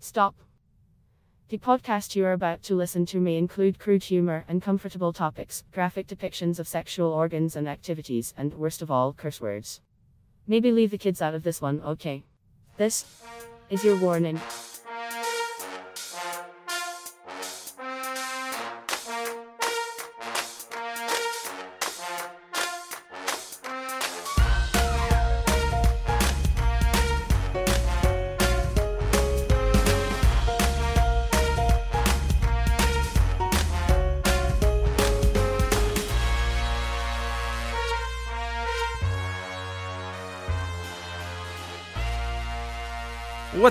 Stop. The podcast you are about to listen to may include crude humor, and uncomfortable topics, graphic depictions of sexual organs and activities, and worst of all, curse words. Maybe leave the kids out of this one, okay? This is your warning.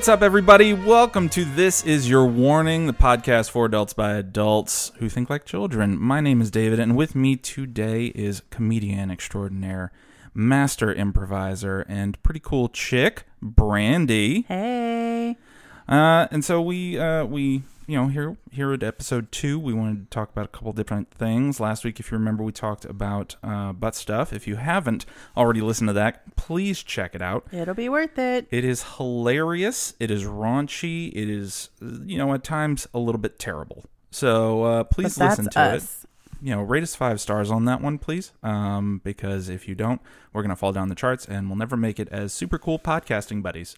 What's up, everybody? Welcome to This Is Your Warning, the podcast for adults by adults who think like children. My name is David, and with me today is comedian extraordinaire, master improviser, and pretty cool chick, Brandy. Hey. Uh, and so we uh, we you know here here at episode two, we wanted to talk about a couple different things. Last week, if you remember, we talked about uh, butt stuff. If you haven't already listened to that, please check it out. It'll be worth it. It is hilarious. It is raunchy. It is, you know, at times a little bit terrible. So uh, please listen to us. it. You know, rate us five stars on that one, please. Um, because if you don't, we're gonna fall down the charts and we'll never make it as super cool podcasting buddies.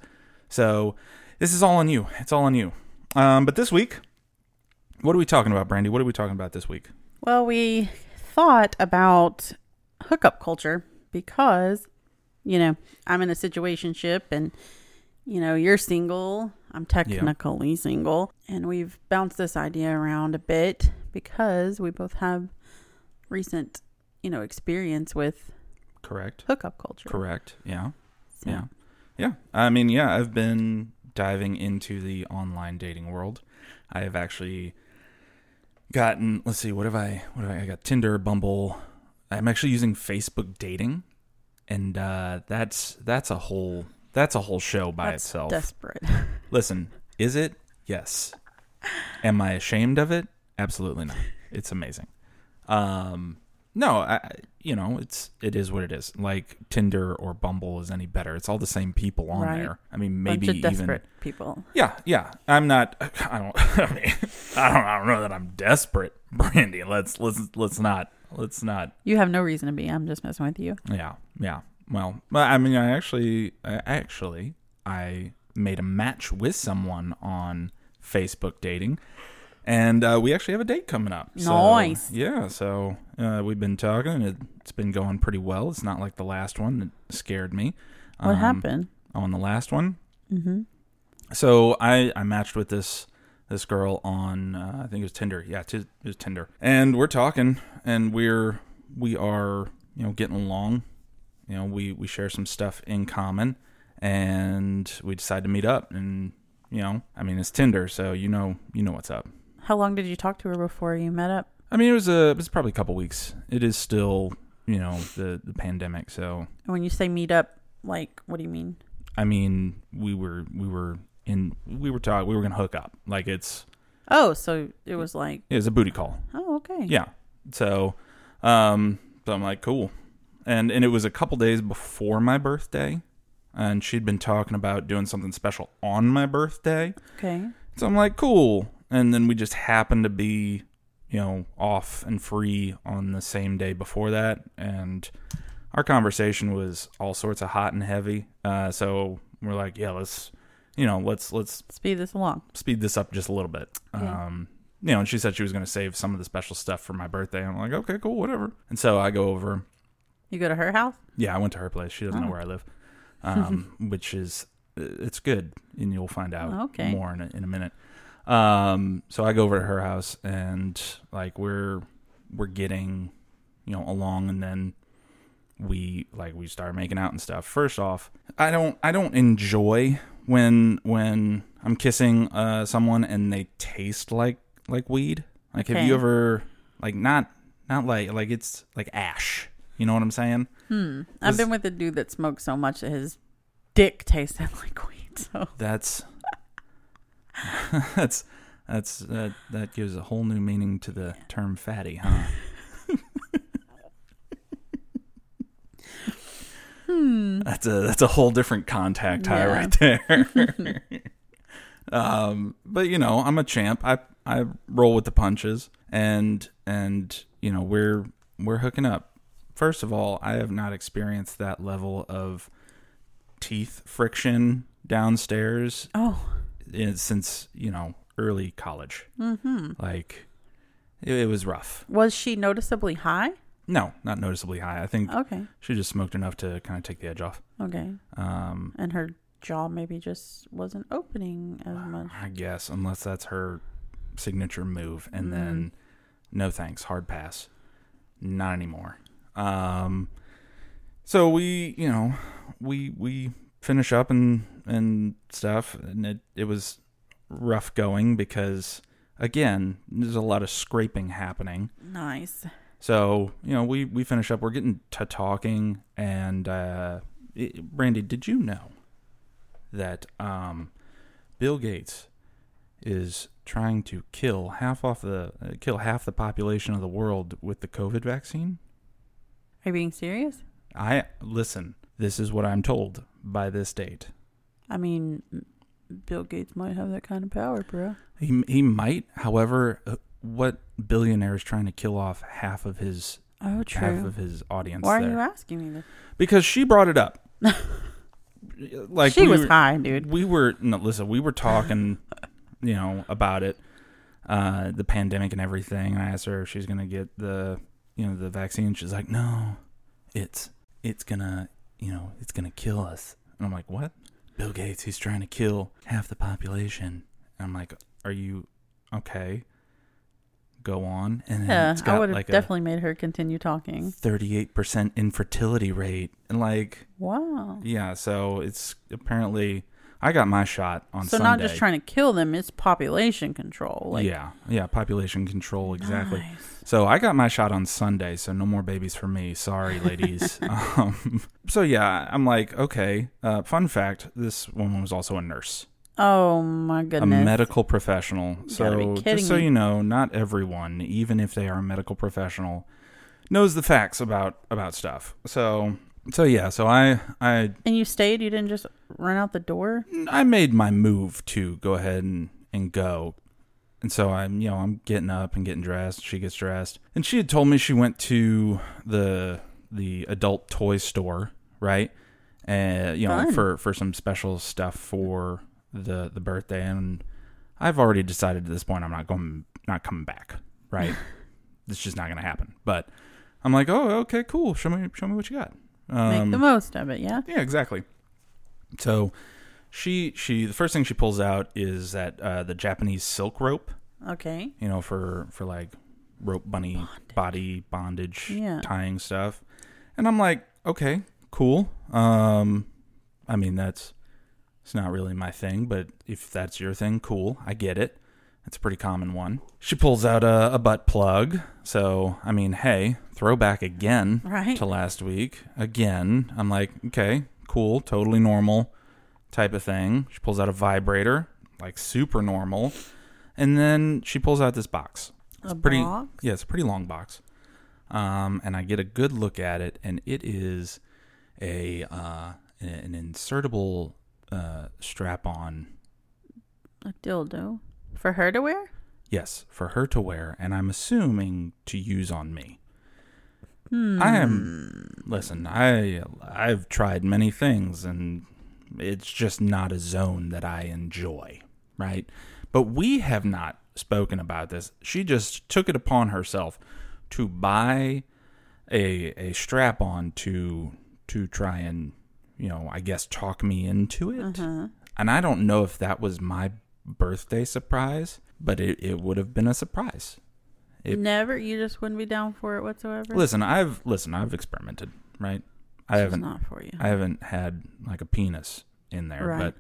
So this is all on you. It's all on you. Um, but this week, what are we talking about, Brandy? What are we talking about this week? Well, we thought about hookup culture because, you know, I'm in a situationship and, you know, you're single. I'm technically single. And we've bounced this idea around a bit because we both have recent, you know, experience with Correct. hookup culture. Correct. Yeah. So, Yeah. Yeah. I mean, yeah, I've been diving into the online dating world. I have actually gotten, let's see, what have I, what have I, I got Tinder, Bumble. I'm actually using Facebook dating. And uh, that's that's a whole that's a whole show by That's itself. desperate. Listen, is it? Yes. Am I ashamed of it? Absolutely not. It's amazing. Um, no, I, you know, it's it is what it is. Like Tinder or Bumble is any better. It's all the same people on Right. there. I mean, maybe Bunch of even desperate people. yeah, yeah. I'm not. I don't. I mean, I don't. I don't know that I'm desperate, Brandy. Let's let's let's not let's not You have no reason to be. I'm just messing with you. yeah, yeah. Well, I mean, I actually, I actually, I made a match with someone on Facebook dating, and uh, we actually have a date coming up. So, Nice. Yeah. So uh, we've been talking. and It's been going pretty well. It's not like the last one that scared me. What Um, happened? on the last one? Mm-hmm. So I I matched with this this girl on uh, I think it was Tinder. Yeah, t- it was Tinder, and we're talking, and we're we are you know getting along. You know, we we share some stuff in common, and we decide to meet up. And you know, I mean, it's Tinder, so you know you know what's up. How long did you talk to her before you met up? I mean, it was a it was probably a couple weeks. It is still you know the the pandemic, so And when you say meet up, like, what do you mean? I mean we were we were in we were talking we were gonna hook up like it's Oh, so it was like, it was a booty call. oh, okay. Yeah. So, um, so I'm like, cool. And and it was a couple days before my birthday, and she'd been talking about doing something special on my birthday. Okay. So I'm like, cool. And then we just happened to be, you know, off and free on the same day before that, and our conversation was all sorts of hot and heavy. Uh, so we're like, yeah, let's, you know, let's let's Speed this along. speed this up just a little bit. Yeah. Um, you know, and she said she was going to save some of the special stuff for my birthday. I'm like, okay, cool, whatever. And so I go over. You go to her house? Yeah, I went to her place. She doesn't know Oh. where I live, um, which is it's good, and you'll find out okay. more in a, in a minute. Um, so I go over to her house, and like we're we're getting, you know, along, and then we like we start making out and stuff. First off, I don't I don't enjoy when when I'm kissing uh someone and they taste like like weed. Like have you ever like not not like like it's like ash. You know what I'm saying? Hmm. I've been with a dude that smoked so much that his dick tasted like weed. So That's that's that's that that gives a whole new meaning to the term fatty, huh? Hmm. That's a that's a whole different contact high Yeah. right there. um, but you know, I'm a champ. I I roll with the punches, and and you know we're we're hooking up. First of all, I have not experienced that level of teeth friction downstairs Oh, in, since you know early college. mm-hmm. Like it, it was rough. Was she noticeably high? No, not noticeably high. I think Okay, she just smoked enough to kind of take the edge off. okay. Um, And her jaw maybe just wasn't opening as much. I guess unless that's her signature move, and Mm. then no thanks, hard pass, not anymore. Um, so we, you know, we we finish up and and stuff, and it it was rough going because again, there's a lot of scraping happening. Nice. So you know, we we finish up. We're getting to talking, and uh, it, Brandy, did you know that um, Bill Gates is trying to kill half off the uh, kill half the population of the world with the COVID vaccine? Are you being serious? I listen. This is what I'm told by this date. I mean, Bill Gates might have that kind of power, bro. He he might, however, uh, what billionaire is trying to kill off half of his Oh, true. half of his audience? Why are you asking me this? because she brought it up. like she we was were, high, dude. We were no, listen. We were talking, you know, about it, uh, the pandemic and everything. And I asked her if she's gonna get the, you know, the vaccine. She's like, no, it's it's gonna, you know, it's gonna kill us. And I'm like, what? Bill Gates, he's trying to kill half the population. And I'm like, are you okay? Go on. And then Yeah, it's I got would have like definitely made her continue talking. 38% infertility rate. And like, Wow. yeah, so it's apparently I got my shot on Sunday. So Sunday. not just trying to kill them, it's population control. Like, yeah, yeah, population control exactly. Nice. So I got my shot on Sunday, so no more babies for me. Sorry, ladies. um, so yeah, I'm like, okay. Uh, fun fact: this woman was also a nurse, Oh my goodness! a medical professional. So just so me. you know, not everyone, even if they are a medical professional, knows the facts about about stuff. So so yeah, so I I and you stayed? You didn't just run out the door? I made my move to go ahead and, and go. And so I'm, you know, I'm getting up and getting dressed. She gets dressed. And she had told me she went to the the adult toy store, right? And you know, Fun. for for some special stuff for the the birthday and I've already decided at this point I'm not going not coming back, right? it's just not going to happen. But I'm like, "Oh, okay, cool. Show me show me what you got." Make Um, the most of it, yeah? yeah, exactly. So she she the first thing she pulls out is that uh, the Japanese silk rope, Okay. you know, for for like rope bunny body bondage Yeah. tying stuff. And I'm like, okay, cool. Um I mean that's it's not really my thing, but if that's your thing, cool. I get it. It's a pretty common one. She pulls out a, a butt plug. So, I mean, hey, throwback again Right. to last week. Again, I'm like, okay, cool, totally normal type of thing. She pulls out a vibrator, like super normal. And then she pulls out this box. a pretty- box? Yeah, it's a pretty long box. Um, and I get a good look at it, and it is a uh, an insertable uh, strap on. A dildo. For her to wear? Yes, for her to wear, and I'm assuming to use on me. Hmm. I am. Listen, I I've tried many things, and it's just not a zone that I enjoy, right? But we have not spoken about this. She just took it upon herself to buy a a strap on to to try and you know I guess talk me into it. Uh-huh. And I don't know if that was my birthday surprise, but it, it would have been a surprise. It- Never? You just wouldn't be down for it whatsoever? Listen, I've listen, I've experimented, right? I This haven't not for you. I haven't had like a penis in there, Right. but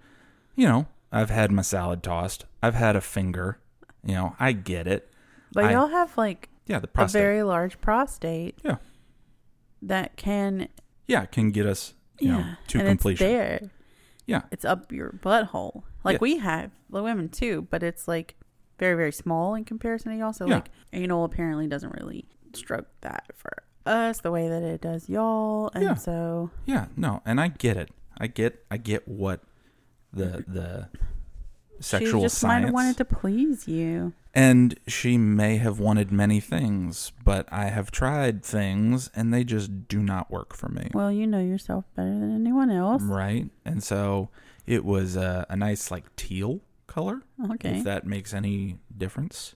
you know, I've had my salad tossed. I've had a finger. You know, I get it. but I- y'all have like Yeah, the a prostate. very large prostate. Yeah. That can yeah, can get us, you yeah, know, to completion. It's there. Yeah. It's up your butthole. Like we have the women too, but it's like very, very small in comparison to y'all. So Yeah. like anal apparently doesn't really stroke that for us the way that it does y'all. And Yeah. so Yeah, no, and I get it. I get I get what the the sexual she just might have wanted to please you. And she may have wanted many things, but I have tried things and they just do not work for me. Well, you know yourself better than anyone else. Right? And so it was a, a nice, like, teal color, Okay. if that makes any difference.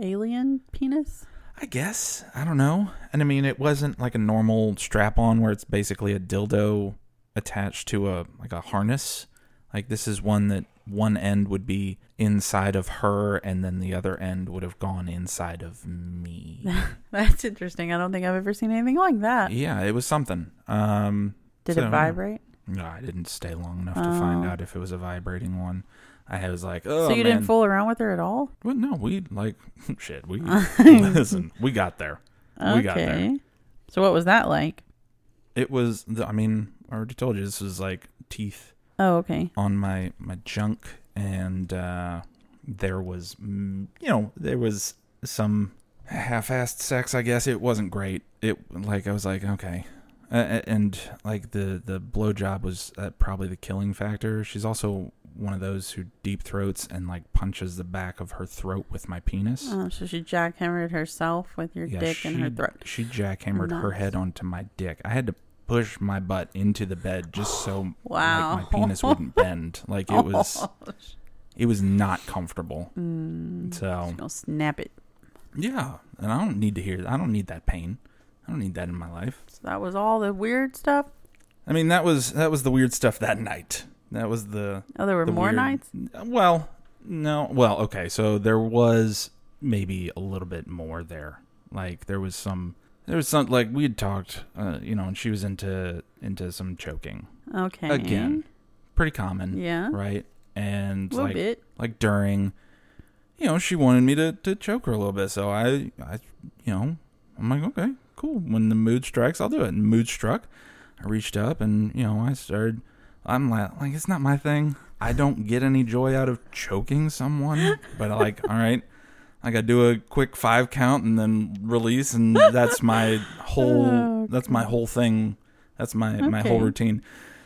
Alien penis? I guess. I don't know. And I mean, it wasn't like a normal strap on where it's basically a dildo attached to a like a harness. Like this is one that one end would be inside of her and then the other end would have gone inside of me. That's interesting. I don't think I've ever seen anything like that. yeah, it was something. Um Did so- it vibrate? No, I didn't stay long enough to find Oh. out if it was a vibrating one. I was like, oh so you man. didn't fool around with her at all? well, no, we like shit. We listen. We got there. We got there. Okay. So what was that like? It was. The, I mean, I already told you this was like teeth Oh, okay. on my my junk, and uh, there was, mm, you know, there was some half-assed sex. I guess it wasn't great. It like I was like, okay, uh, and like the the blowjob was uh, probably the killing factor. She's also one of those who deep throats and like punches the back of her throat with my penis. Oh, so she jackhammered herself with your Yeah, dick in her throat. She jackhammered her head onto my dick. I had to push my butt into the bed just so Wow. like, my penis wouldn't bend. Like it was Oh, it was not comfortable. mm, So I'll snap it. yeah, and I don't need to hear I don't need that pain. I don't need that in my life. So that was all the weird stuff. I mean that was that was the weird stuff that night. That was the Oh, there were the more weird- nights. Well, no. Well, okay. So there was maybe a little bit more there. Like there was some there was some like we had talked uh, you know, and she was into into some choking. Okay. Again. Pretty common, Yeah. right? And like bit. like during you know, she wanted me to to choke her a little bit. So I I you know, I'm like, okay, cool. When the mood strikes, I'll do it. And mood struck. I reached up and, you know, I started I'm like, like it's not my thing. I don't get any joy out of choking someone, but like, all right, I got to do a quick five count and then release, and that's my whole. Oh, that's my whole thing. That's my my whole routine.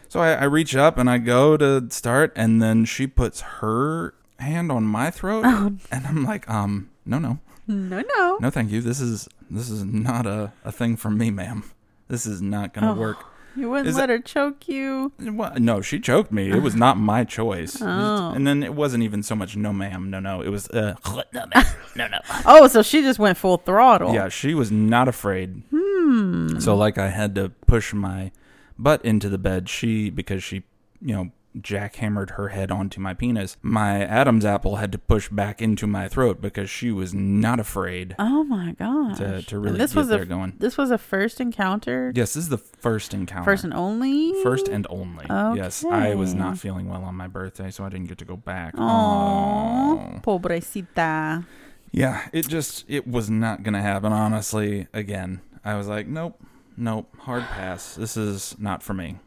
So I, I reach up and I go to start, and then she puts her hand on my throat, Oh. and I'm like, um, no, no, No, no. no, thank you. This is this is not a, a thing for me, ma'am. This is not gonna Oh. work. You wouldn't Is let her choke you. Well, no, she choked me. It was not my choice. Oh. And then it wasn't even so much no ma'am, no no. It was uh no ma'am, no no. Oh, so she just went full throttle. Yeah, she was not afraid. Hmm. So like I had to push my butt into the bed. She because she, you know, jackhammered her head onto my penis. My Adam's apple had to push back into my throat because she was not afraid Oh my god! to to And really this get was there a going. this was a first encounter. Yes, this is the first encounter. First and only. First and only. Okay. Yes, I was not feeling well on my birthday, so I didn't get to go back. Oh, pobrecita. Yeah, it just it was not gonna happen. Honestly, again, I was like, nope, nope, hard pass. This is not for me.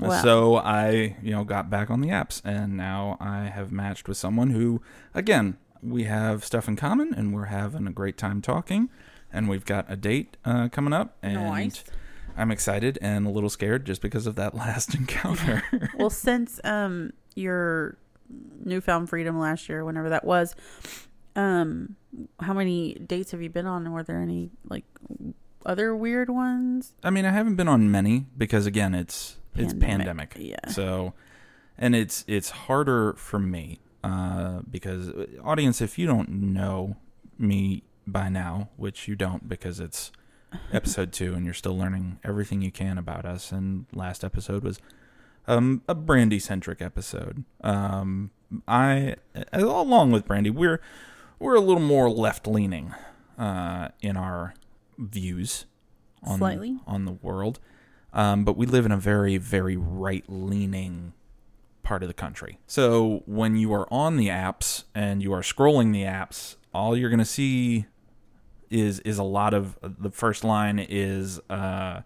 Wow. So I, you know, got back on the apps, and now I have matched with someone who, again, we have stuff in common, and we're having a great time talking, and we've got a date uh, coming up, and Nice. I'm excited and a little scared just because of that last encounter. well, since um your newfound freedom last year, whenever that was, um, how many dates have you been on? And were there any like other weird ones? I mean, I haven't been on many because again, it's it's Pandemic, pandemic. yeah. So, and it's it's harder for me uh, because uh, audience, if you don't know me by now, which you don't because it's episode two and you're still learning everything you can about us. And last episode was um, a Brandy centric episode. Um, I along with Brandy, we're we're a little more left leaning uh, in our views on Slightly. on the world. Um, but we live in a very, very right leaning part of the country. So when you are on the apps and you are scrolling the apps, all you're going to see is is a lot of the first line is uh,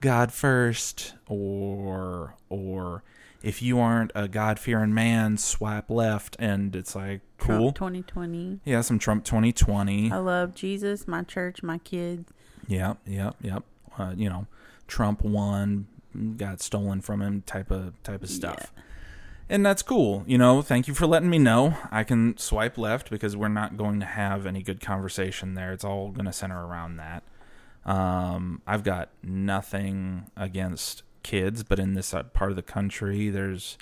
God first, or or if you aren't a God fearing man, swipe left, and it's like cool. Twenty twenty. Yeah, some Trump 2020. I love Jesus, my church, my kids. Yep, yep, yep. Uh, you know, Trump won, got stolen from him, type of type of stuff. and that's cool. You know, thank you for letting me know. I can swipe left because we're not going to have any good conversation there. It's all going to center around that. Um, I've got nothing against kids, but in this uh, part of the country, there's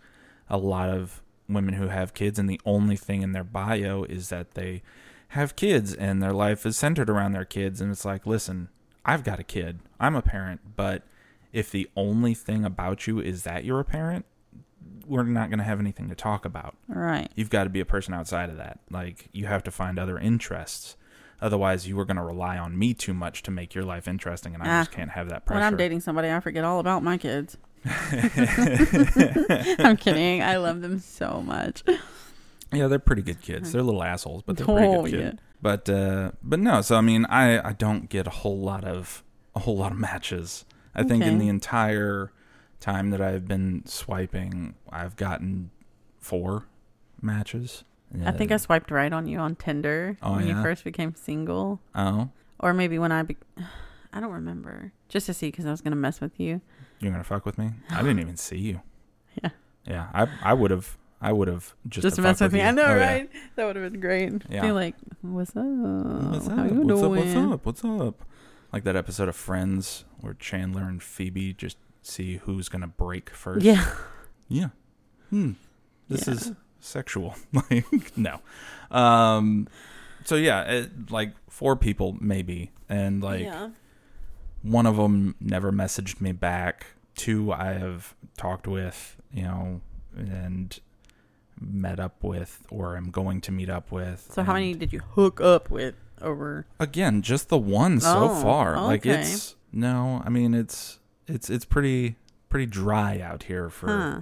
a lot of women who have kids, and the only thing in their bio is that they have kids and their life is centered around their kids. And it's like, listen, I've got a kid, I'm a parent, but if the only thing about you is that you're a parent, we're not going to have anything to talk about. Right. You've got to be a person outside of that. Like you have to find other interests. Otherwise, you are going to rely on me too much to make your life interesting, and I Ah. just can't have that pressure. When I'm dating somebody, I forget all about my kids. I'm kidding. I love them so much. yeah, they're pretty good kids. They're little assholes, but they're pretty Oh, good kids. Yeah. But uh, but no. So I mean, I I don't get a whole lot of a whole lot of matches. I think in the entire time that I've been swiping, I've gotten four matches. I think I swiped right on you on Tinder Oh, when you first became single, Oh, or maybe when I, be- I don't remember. Just to see because I was gonna mess with you. you're gonna fuck with me? I didn't even see you. Yeah. Yeah, I I would have I would have just Just, to with me. I know, Oh, yeah. right? That would have been great. Yeah. Be like, what's up? What's How up? you What's doing? up? What's up? What's up? Like that episode of Friends where Chandler and Phoebe just see who's gonna break first. Yeah. Yeah. Hmm. This Yeah. is sexual. like no. Um. So yeah, it, like four people maybe, and like yeah. one of them never messaged me back. Two I have talked with, you know, and met up with, or am going to meet up with. So how many did you hook up with over? again just the one so Oh, far like okay. it's no i mean it's it's it's pretty pretty dry out here for Huh.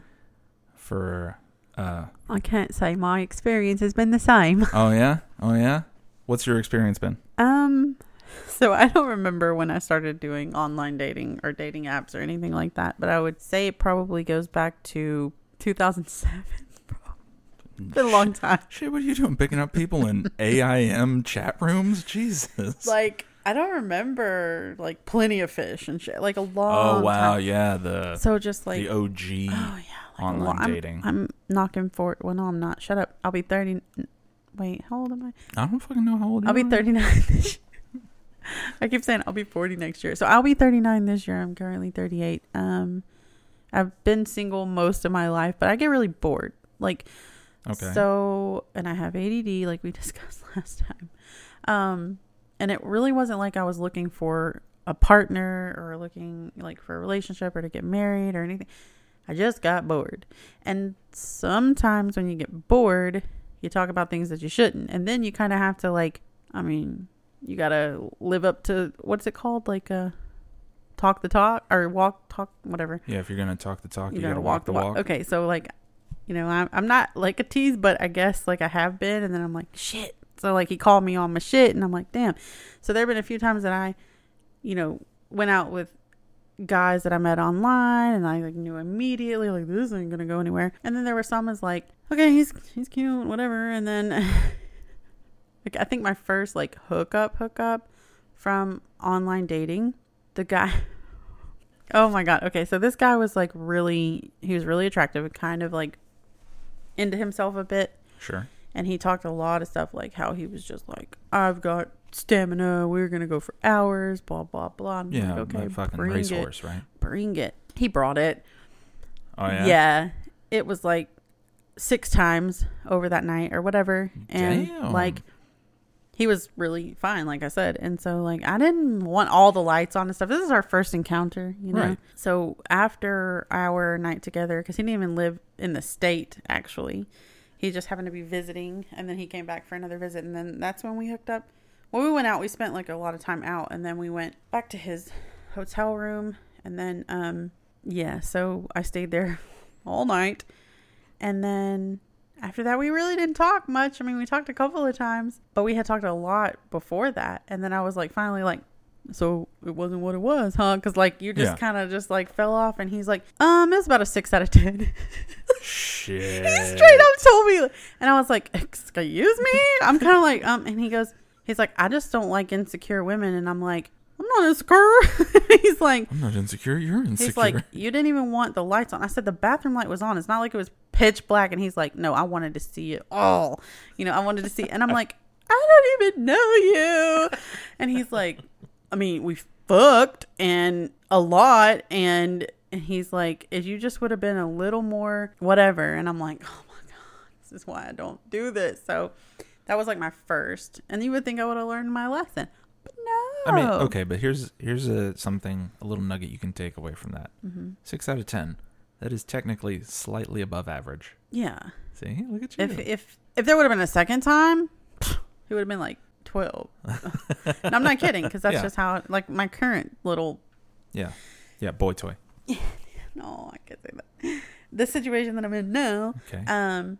for uh I can't say my experience has been the same. oh yeah oh yeah what's your experience been Um, so I don't remember when I started doing online dating or dating apps or anything like that, but I would say it probably goes back to 2007. Been a long time. shit what are you doing picking up people in aim chat rooms jesus Like I don't remember like plenty of fish and shit. Like a long. oh wow time. yeah the So just like the og oh yeah, like online lo- I'm- dating I'm, knocking for. Well, no, I'm not. Shut up. I'll be 30. Wait, how old am I? i don't fucking know how old I'll be 39. I keep saying I'll be 40 next year. So I'll be 39 this year. I'm currently 38. Um I've been single most of my life, but I get really bored. Like okay so and I have ADD like we discussed last time. Um and it really wasn't like I was looking for a partner or looking like for a relationship or to get married or anything. I just got bored. And sometimes when you get bored, you talk about things that you shouldn't. And then you kind of have to like I mean, you got to live up to what's it called? Like uh talk the talk or walk talk whatever yeah if you're gonna talk the talk you, you gotta, gotta walk, the walk, Okay, so like, you know, I'm I'm not like a tease, but I guess like I have been, and then I'm like shit. So like he called me on my shit, and I'm like damn. So there have been a few times that I, you know, went out with guys that I met online, and I like knew immediately like this ain't gonna go anywhere. And then there were some as like okay, he's he's cute, whatever, and then. Like I think my first like hookup hookup from online dating, the guy Oh my god. Okay, so this guy was like really he was really attractive kind of like into himself a bit sure and he talked a lot of stuff like how he was just like I've got stamina, we're going to go for hours, blah blah blah. I'm yeah like, okay, fucking bring it. racehorse right Bring it. He brought it. oh yeah yeah. It was like six times over that night or whatever and Damn. like he was really fine, like I said. And so, like, I didn't want all the lights on and stuff. This is our first encounter, you know? Right. So, after our night together, because he didn't even live in the state, actually, he just happened to be visiting. And then he came back for another visit. And then that's when we hooked up. Well, we went out. We spent like a lot of time out. And then we went back to his hotel room. And then, um, yeah, so I stayed there all night. And then after that, we really didn't talk much. I mean, we talked a couple of times, but we had talked a lot before that. And then I was like, finally, like, so it wasn't what it was, huh? Because like you just Yeah. kind of just like fell off, and he's like, um, it's about a six out of ten. shit he straight up told me, and I was like, excuse me. I'm kind of like, um, and he goes, he's like, I just don't like insecure women, and I'm like, I'm not insecure. he's like, I'm not insecure. You're insecure. he's like, you didn't even want the lights on. I said the bathroom light was on. It's not like it was pitch black. And he's like, no, I wanted to see it all. You know, I wanted to see. And I'm like, I don't even know you. And he's like, I mean, we fucked and a lot. And, and he's like, if you just would have been a little more whatever. And I'm like, oh my God, this is why I don't do this. So that was like my first. And you would think I would have learned my lesson. But no. I mean, okay, but here's here's a something a little nugget you can take away from that. Mm-hmm. Six out of ten. That is technically slightly above average. Yeah. See, look at you. If if if there would have been a second time, it would have been like twelve. I'm not kidding because that's Yeah. just how like my current little. yeah, yeah, boy toy. No, I can't say that. The situation that I'm in now. Okay. Um,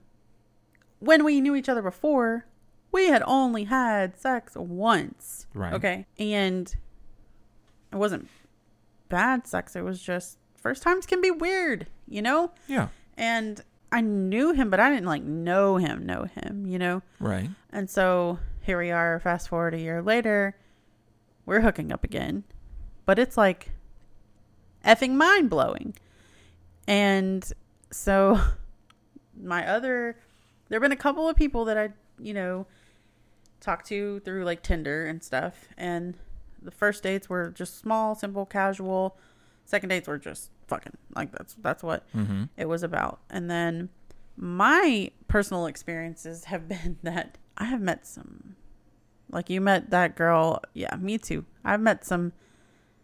when we knew each other before, we had only had sex once. Right. Okay, and it wasn't bad sex. It was just first times can be weird, you know. yeah. And I knew him, but I didn't like know him, know him, you know. Right. And so here we are, fast forward a year later, we're hooking up again. But it's like effing mind blowing. And so my other there have been a couple of people that I, you know, talked to through like Tinder and stuff. And the first dates were just small, simple, casual. Second dates were just fucking like that's that's what Mm-hmm. it was about. And then my personal experiences have been that I have met some like you met that girl. Yeah, me too. I've met some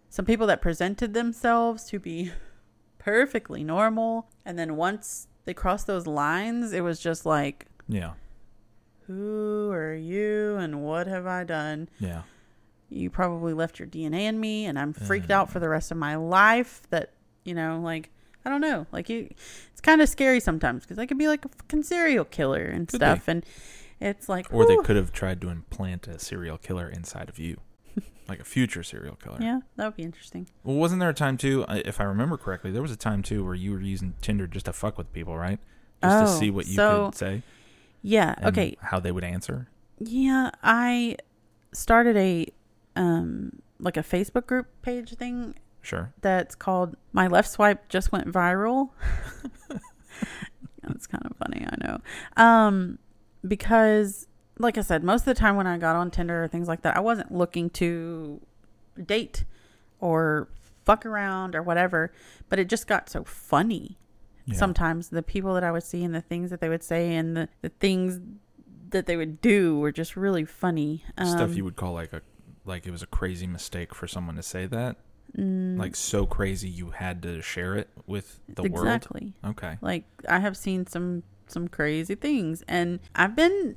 some people that presented themselves to be perfectly normal and then once they crossed those lines, it was just like Yeah. who are you and what have I done? Yeah. you probably left your DNA in me and I'm freaked out for the rest of my life that, you know, like I don't know. Like you it's kind of scary sometimes cuz I could be like a fucking serial killer and Could stuff and it's like Or they could have tried to implant a serial killer inside of you, like a future serial killer. Yeah, that would be interesting. Well, wasn't there a time too? If I remember correctly, there was a time too where you were using Tinder just to fuck with people, right? Just to Oh, see what you so- could say. Yeah, okay. How they would answer. Yeah, I started a um like a Facebook group page thing Sure. that's called My Left Swipe Just Went Viral. That's kind of funny, I know. Um, because, like I said, most of the time when I got on Tinder or things like that, I wasn't looking to date or fuck around or whatever, but it just got so funny. Yeah. Sometimes the people that I would see and the things that they would say and the, the things that they would do were just really funny. Um, stuff you would call like a like it was a crazy mistake for someone to say that. Mm, Like so crazy you had to share it with the world. exactly. Okay. Like I have seen some some crazy things and I've been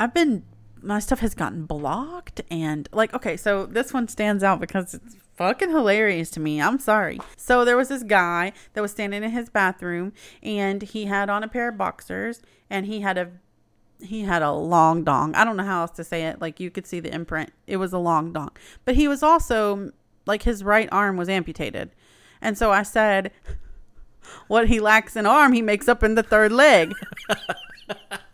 I've been my stuff has gotten blocked and like okay, so this one stands out because it's fucking hilarious to me. I'm sorry. So there was this guy that was standing in his bathroom and he had on a pair of boxers and he had a he had a long dong. I don't know how else to say it. Like you could see the imprint. It was a long dong. But he was also like his right arm was amputated. And so I said, what he lacks in arm, he makes up in the third leg.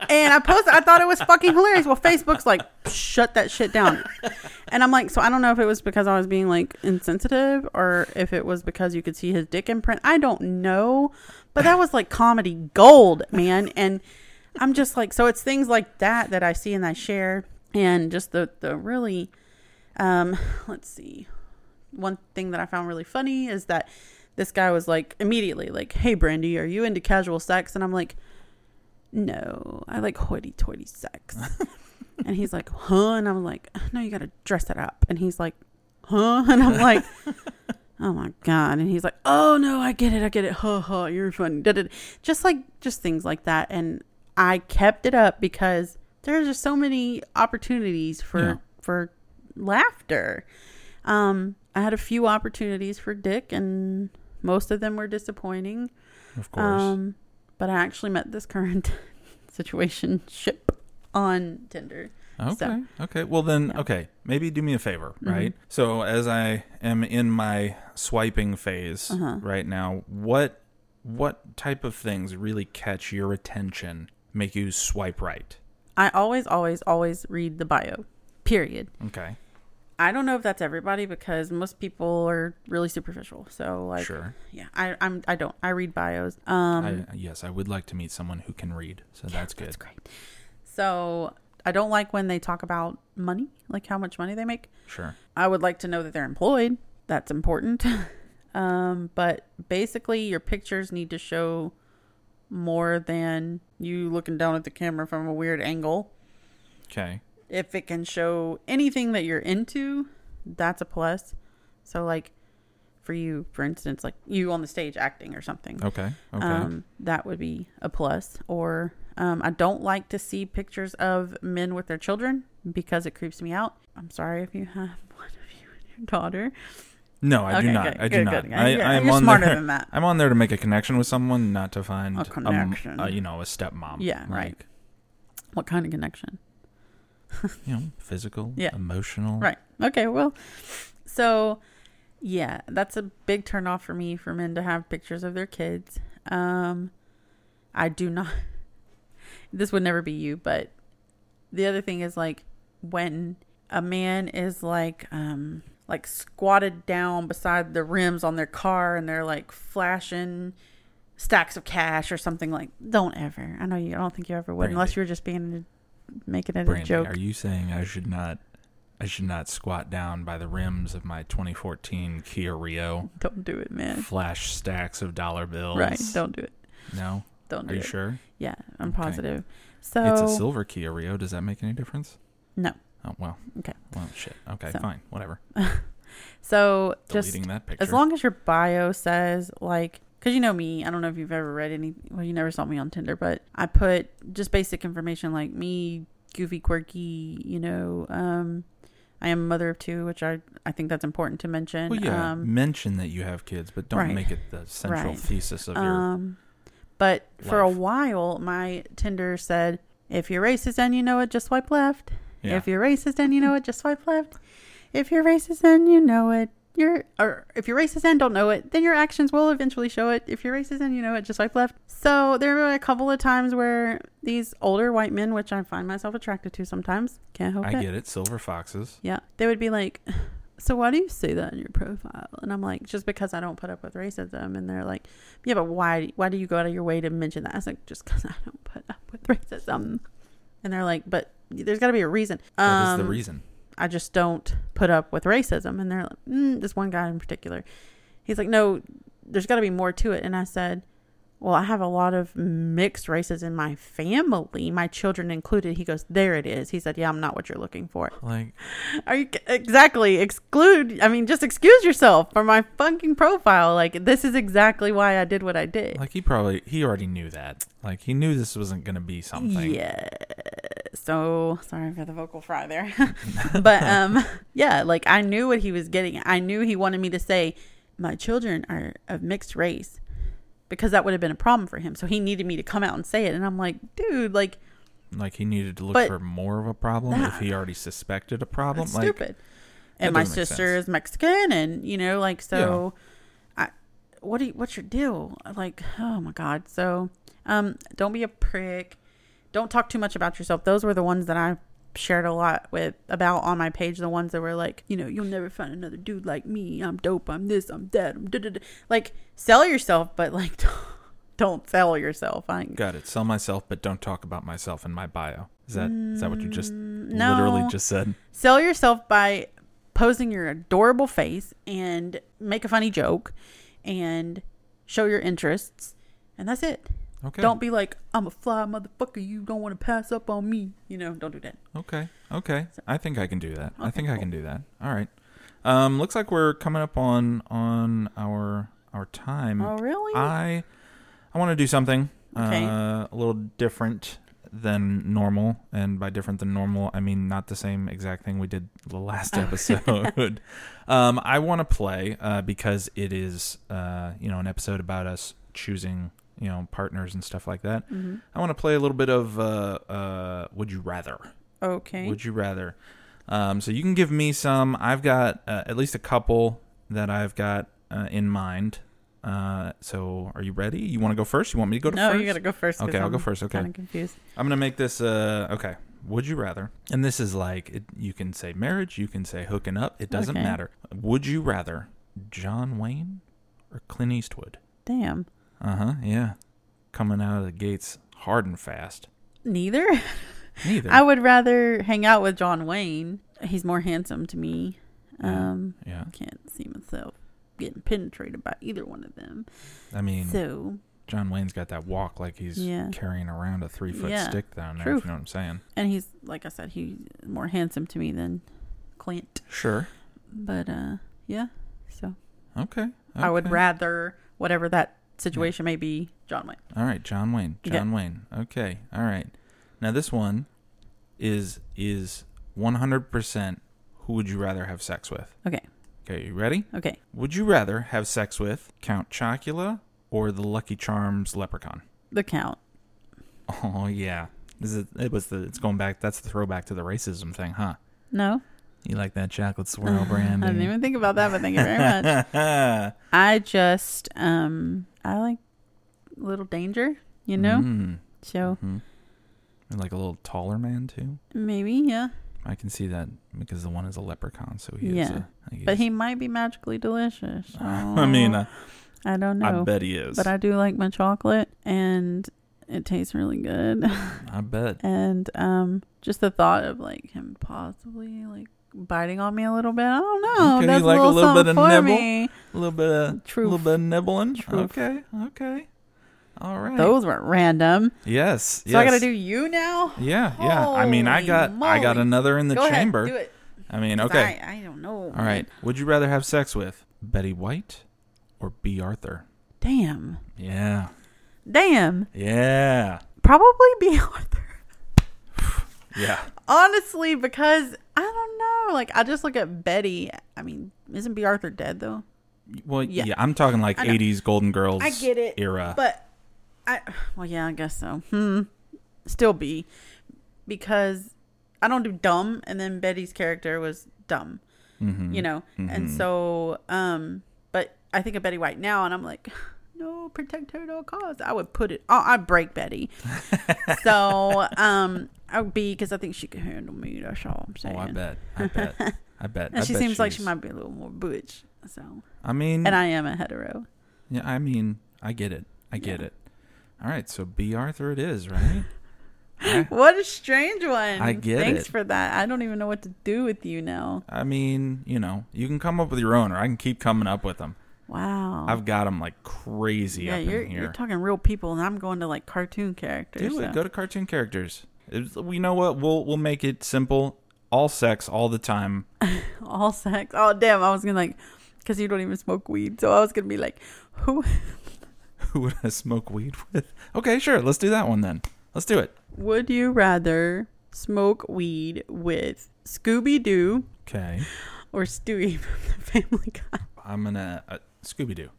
and I posted, I thought it was fucking hilarious. Well, Facebook's like, shut that shit down. And I'm like, so I don't know if it was because I was being like insensitive or if it was because you could see his dick imprint. I don't know. But that was like comedy gold, man. And I'm just like, so it's things like that that I see and I share. And just the, the really, um, let's see. One thing that I found really funny is that this guy was like immediately like, "Hey, Brandy, are you into casual sex?" And I'm like, "No, I like hoity-toity sex." and he's like, "Huh?" And I'm like, "No, you got to dress it up." And he's like, "Huh?" And I'm like, "Oh my god!" And he's like, "Oh no, I get it, I get it. Ha ha, you're funny." Da-da-da. Just like just things like that, and I kept it up because there's just so many opportunities for Yeah. for laughter. Um, I had a few opportunities for dick, and most of them were disappointing. Of course. Um, but I actually met this current situation ship on Tinder. Okay. So- okay. Well then, yeah. okay. Maybe do me a favor, Mhm. right? So as I am in my swiping phase Uh-huh. right now, what what type of things really catch your attention, make you swipe right? I always, always, always read the bio. Period. Okay. I don't know if that's everybody because most people are really superficial. So like, sure. yeah, I I'm I don't I read bios. Um, I, yes, I would like to meet someone who can read. So that's good. That's great. So I don't like when they talk about money, like how much money they make. Sure. I would like to know that they're employed. That's important. um, but basically, your pictures need to show more than you looking down at the camera from a weird angle. Okay. If it can show anything that you're into, that's a plus. So, like for you, for instance, like you on the stage acting or something. Okay. Okay. Um, that would be a plus. Or um, I don't like to see pictures of men with their children because it creeps me out. I'm sorry if you have one of you and your daughter. no, I do not. good, I do good, not. good. I, You're- I'm you're on smarter there. than that. I'm on there to make a connection with someone, not to find A connection. a, you know, a stepmom. Yeah, right. What kind of connection? You know, physical, Yeah. emotional. Right. Okay. Well, so yeah, that's a big turn off for me for men to have pictures of their kids. Um, I do not. This would never be you, but the other thing is like when a man is like um like squatted down beside the rims on their car and they're like flashing stacks of cash or something like don't ever i know you i don't think you ever would unless you were just being making it a joke are you saying I should not? I should not squat down by the rims of my 2014 Kia Rio. don't do it man Flash stacks of dollar bills. Right. Don't do it. No. Don't Do it. Are you it. sure? Yeah, I'm Okay. positive. So It's a silver Kia Rio. Does that make any difference? No. Oh well. Okay. Well, shit. Okay, So- fine. Whatever. so just Deleting that picture. as long as your bio says like because you know me, I don't know if you've ever read any. Well, you never saw me on Tinder, but I put just basic information like me, goofy, quirky. You know, um, I am a mother of two, which I I think that's important to mention. well, yeah. Um, mention that you have kids, but don't right. make it the central Right. thesis of your. Um, but for a while, my Tinder said, if you're racist and you know it, just swipe left. Yeah. If you're racist and you know it, just swipe left. If you're racist and you know it, you're or if you're racist and don't know it, then your actions will eventually show it. If you're racist and you know it, just swipe left. So there were a couple of times where these older white men, which I find myself attracted to sometimes, can't help I it. get it. Silver foxes. Yeah, they would be like, "So why do you say that in your profile?" And I'm like, "Just because I don't put up with racism." And they're like, "Yeah, but why? Why do you go out of your way to mention that?" I was like, "Just because I don't put up with racism." And they're like, "But there's got to be a reason." That is the Um, reason. I just don't put up with racism. And they're like, mm, this one guy in particular, he's like, no, there's got to be more to it. And I said, well, I have a lot of mixed races in my family, my children included. He goes, there it is. He said, yeah, I'm not what you're looking for. Like, Are you exactly exclude? I mean, just excuse yourself from my fucking profile. Like, this is exactly why I did what I did. like he probably he already knew that. Like he knew this wasn't going to be something. Yeah. So sorry for the vocal fry there. but um yeah, like I knew what he was getting. I knew he wanted me to say my children are of mixed race because that would have been a problem for him. So he needed me to come out and say it and I'm like, dude, like Like he needed to look for more of a problem if he already suspected a problem. that's like, stupid. And my sister is Mexican and you know like so I what do you, what's your deal? Like, oh my god. So um don't be a prick. Don't talk too much about yourself. Those were the ones that I shared a lot with about on my page. The ones that were like, you know, you'll never find another dude like me. I'm dope. I'm this. I'm that. I'm like sell yourself, but like don't, don't sell yourself. I Got it. Sell myself, but don't talk about myself in my bio. Is that is that what you just mm, no. literally just said? sell yourself by posing your adorable face and make a funny joke and show your interests, and that's it. Okay. Don't be like, I'm a fly motherfucker. You don't want to pass up on me. You know, don't do that. Okay. Okay. I think I can do that. I Okay, think I can do that. All right. Um, looks like we're coming up on on our our time. Oh, really? I I want to do something Okay. uh, a little different than normal, and by different than normal, I mean not the same exact thing we did the last episode. um, I want to play uh, because it is uh, you know an episode about us choosing you know partners and stuff like that. hmm I want to play a little bit of uh, uh, Would You Rather. Okay. Would you rather? Um, so you can give me some. I've got uh, at least a couple that I've got uh, in mind. Uh, so are you ready? You want to go first? You want me to go to no, first? you gotta go first. Okay, I'll go I'm first. Okay, of confused. I'm gonna make this. Uh, okay, Would you rather? And this is like it, you can say marriage, you can say hooking up. It doesn't Okay. matter. Would you rather John Wayne or Clint Eastwood? Damn. Uh huh. Yeah, coming out of the gates hard and fast. Neither. Neither. I would rather hang out with John Wayne. He's more handsome to me. Yeah. Um, yeah. I can't see myself getting penetrated by either one of them. I mean, So, John Wayne's got that walk like he's Yeah. carrying around a three foot Yeah. stick down there. True. If you know what I'm saying. and he's like I said, he's more handsome to me than Clint. Sure. But uh, yeah. So Okay. I would rather whatever that situation may be, John Wayne. All right, John Wayne. Yeah. John Wayne. Okay. All right. Now this one is is 100% who would you rather have sex with? Okay. Okay, you ready? Okay. Would you rather have sex with Count Chocula or the Lucky Charms leprechaun? The count. Oh yeah. This is it was the it's going back that's the throwback to the racism thing, huh? No. You like that chocolate swirl brand? I didn't even think about that, but thank you very much. I just um I like little danger, you know? Mm, So mhm. And like a little taller man too. maybe, yeah. I can see that because the one is a leprechaun, so he is. Yeah. A, But he might be magically delicious. so I mean, uh, I don't know. I bet he is. But I do like my chocolate and it tastes really good. I bet. and um just the thought of like him possibly like biting on me a little bit. I don't know. Okay, That's you like a a little, little bit of nibble? me. A little bit of a Truth. little bit of nibbling. Truth. Okay, okay. All right. Those were random. yes. So I gotta do you now? Yeah, yeah. I mean, I got I got another in the Go chamber. ahead, do it. I mean, okay. I, I don't know. All right. Would you rather have sex with Betty White or Bea Arthur? Damn. Yeah. Damn. Yeah. Probably be Arthur. Yeah. Honestly, because I Like I just look at Betty. I mean, isn't Bea Arthur dead though? Well, yeah. Yeah. I'm talking like 80s Golden Girls I get it, era. But I well yeah, I guess so. Hmm. Still be because I don't do dumb and then Betty's character was dumb. Mhm. You know. And Mhm. so um but I think of Betty White now and I'm like no, protect her at all costs. I would put it. Oh, I'd break Betty. so, um, Would be because I think she could handle me. That's all I'm saying. Oh, I bet. I bet. I bet. And I she bet seems like she might be a little more butch. So, I mean, and I am a hetero. yeah. I mean, I get it. I get it. All right. So Bea Arthur, it is right. I, What a strange one. I get Thanks it. for that. I don't even know what to do with you now. I mean, you know, you can come up with your own, or I can keep coming up with them. Wow. I've got them like crazy yeah, up you're in here. you're talking real people, and I'm going to like cartoon characters. Do it. Go to cartoon characters. It's- we know what we'll we'll make it simple. All sex, all the time. all sex. Oh damn! I was gonna like, because you don't even smoke weed, so I was gonna be like, who Who would I smoke weed with? Okay, sure. Let's do that one then. Let's do it. would you rather smoke weed with Scooby Doo Okay. or Stewie from the Family Guy? I'm gonna uh, Scooby Doo.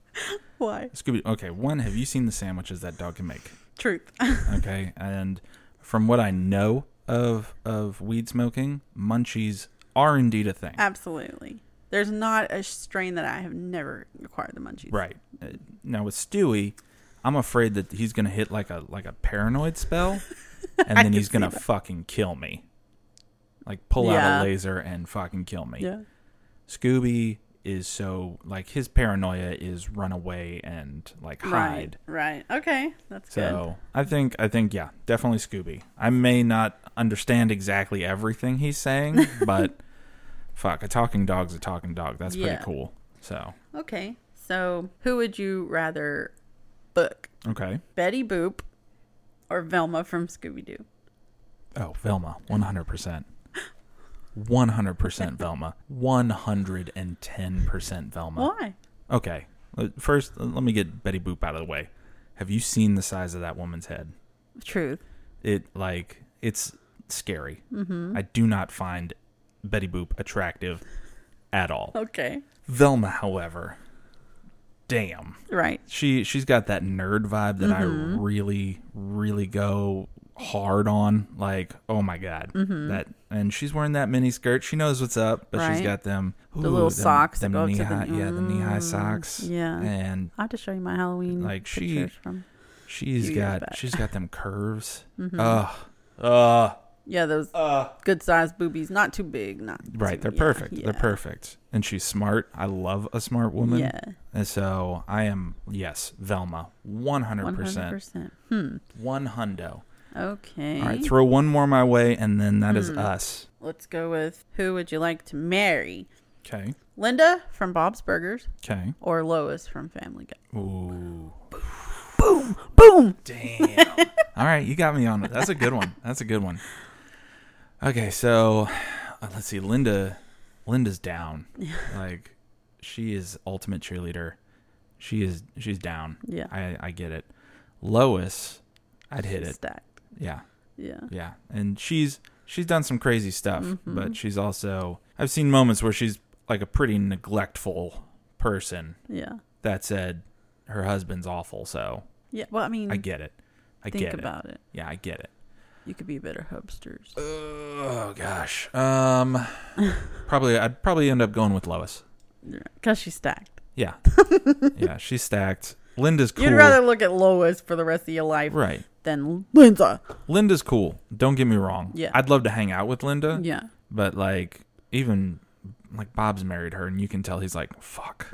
Why? Scooby. Okay. One. Have you seen the sandwiches that dog can make? Truth. Okay. and from what I know of of weed smoking, munchies are indeed a thing. Absolutely. There's not a strain that I have never acquired the munchies. Right. Uh, now with Stewie, I'm afraid that he's gonna hit like a like a paranoid spell, and then he's gonna fucking kill me. Like pull out a laser and fucking kill me. Yeah. Scooby is so like his paranoia is run away and like hide. Right. Right. Okay. That's good. So I think I think yeah, definitely Scooby. I may not understand exactly everything he's saying, but fuck, a talking dog's a talking dog. That's Yeah. pretty cool. So Okay. So who would you rather book? okay. Betty Boop or Velma from Scooby Doo? Oh, Velma, one hundred percent. One hundred percent Velma. One hundred and ten percent Velma. Why? Okay. uh, First, uh, let me get Betty Boop out of the way. Have you seen the size of that woman's head? Truth. It like it's scary. Mm-hmm. I do not find Betty Boop attractive at all. Okay. Velma, however, damn. Right. She she's got that nerd vibe that Mm-hmm. I really really go hard on. Like, oh my god, that and she's wearing that mini skirt. She knows what's up, but she's Mm-hmm. Right. got them The little them- socks them knee the- high, yeah, the knee high Mm, socks. yeah. and I'll have to show you my Halloween Like, she- from. she's got back. she's got them curves. Mhm. Ugh, ugh, Yeah, those Uh, good sized boobies, not too big, not right. too- They're yeah, perfect. Yeah. They're perfect. And she's smart. I love a smart woman. Yeah, And so I am, yes, Velma. 100%. one hundred percent. Hmm. One hundo. Okay. All right. Throw one more my way, and then that is Hmm. us. Let's go with who would you like to marry? Okay. Linda from Bob's Burgers Okay. or Lois from Family Guy? Ooh. Boom, boom. Damn. All right, you got me on it. That's a good one. That's a good one. Okay, so uh, let's see. Linda, Linda's down. Like she is ultimate cheerleader. She is. She's down. Yeah. I I get it. Lois, I'd hit it. Stacked. Yeah, Yeah. yeah. And she's she's done some crazy stuff, Mhm. but she's also I've seen moments where she's like a pretty neglectful person. Yeah. That said, her husband's awful, so Yeah. Well, I mean, I get it. I think get it. about it. Yeah, I get it. You could be better hubsters. Oh gosh. Um probably I'd probably end up going with Lois. Because she's stacked. Yeah. yeah, she's stacked. Linda's cool. You'd rather look at Lois for the rest of your life Right. Than Linda. Linda's cool. Don't get me wrong. Yeah. I'd love to hang out with Linda, Yeah. but like even like Bob's married her and you can tell he's like, "Fuck."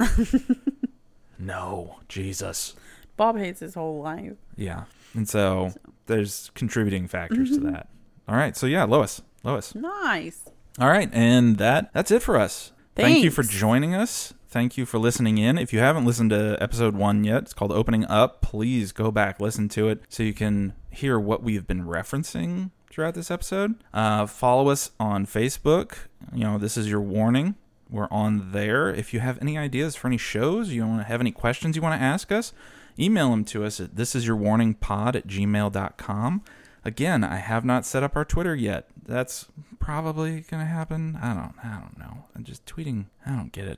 no, Jesus. Bob hates his whole life. Yeah. And so there's contributing factors Mm-hmm. to that. All right. So yeah, Lois. Lois. Nice. All right, and that that's it for us. Thank you for joining us. Thank you for listening in. If you haven't listened to episode one yet, it's called Opening Up. Please go back, listen to it so you can hear what we've been referencing throughout this episode. Uh, follow us on Facebook. You know, this is your warning. We're on there. If you have any ideas for any shows, you want to have any questions you want to ask us, email them to us at thisisyourwarningpod at gmail.com. Again, I have not set up our Twitter yet. That's probably gonna happen. I don't. I don't know. I'm just tweeting. I don't get it.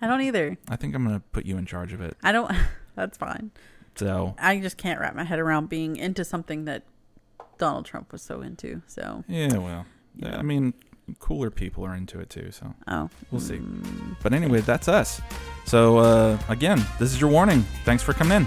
I don't either. I think I'm gonna put you in charge of it. I don't. That's fine. So I just can't wrap my head around being into something that Donald Trump was so into. So, yeah, well, Yeah. I mean, cooler people are into it too. So oh, We'll see. Mm, But anyway, that's us. So uh, again, this is your warning. Thanks for coming in.